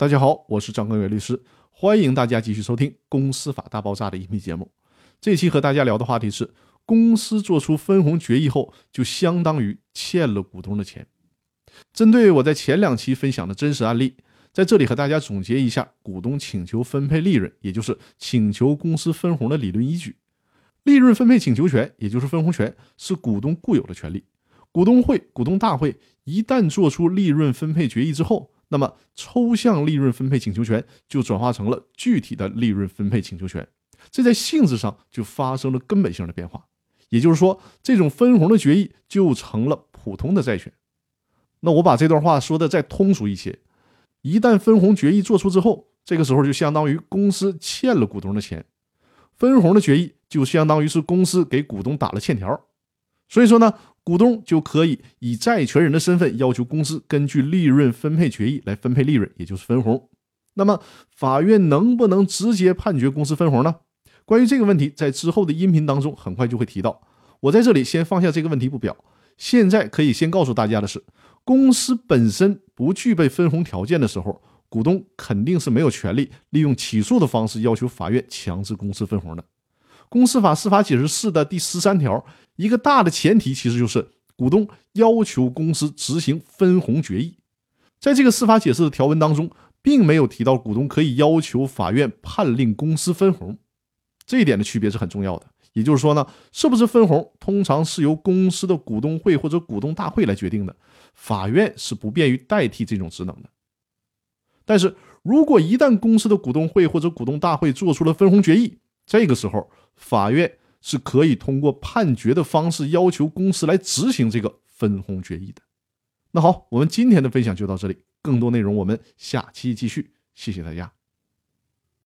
大家好，我是张根源律师，欢迎大家继续收听《公司法大爆炸》的音频节目。这期和大家聊的话题是：公司做出分红决议后，就相当于欠了股东的钱。针对我在前两期分享的真实案例，在这里和大家总结一下股东请求分配利润，也就是请求公司分红的理论依据。利润分配请求权，也就是分红权，是股东固有的权利。股东会、股东大会一旦做出利润分配决议之后，那么，抽象利润分配请求权就转化成了具体的利润分配请求权，这在性质上就发生了根本性的变化。也就是说，这种分红的决议就成了普通的债权。那我把这段话说的再通俗一些：一旦分红决议做出之后，这个时候就相当于公司欠了股东的钱，分红的决议就相当于是公司给股东打了欠条。所以说呢。股东就可以以债权人的身份要求公司根据利润分配决议来分配利润，也就是分红。那么，法院能不能直接判决公司分红呢？关于这个问题，在之后的音频当中很快就会提到。我在这里先放下这个问题不表。现在可以先告诉大家的是，公司本身不具备分红条件的时候，股东肯定是没有权利利用起诉的方式要求法院强制公司分红的。公司法司法解释四的第十三条。一个大的前提其实就是股东要求公司执行分红决议，在这个司法解释的条文当中，并没有提到股东可以要求法院判令公司分红，这一点的区别是很重要的。也就是说呢，是不是分红通常是由公司的股东会或者股东大会来决定的，法院是不便于代替这种职能的。但是如果一旦公司的股东会或者股东大会做出了分红决议，这个时候法院。是可以通过判决的方式要求公司来执行这个分红决议的。那好，我们今天的分享就到这里，更多内容我们下期继续。谢谢大家。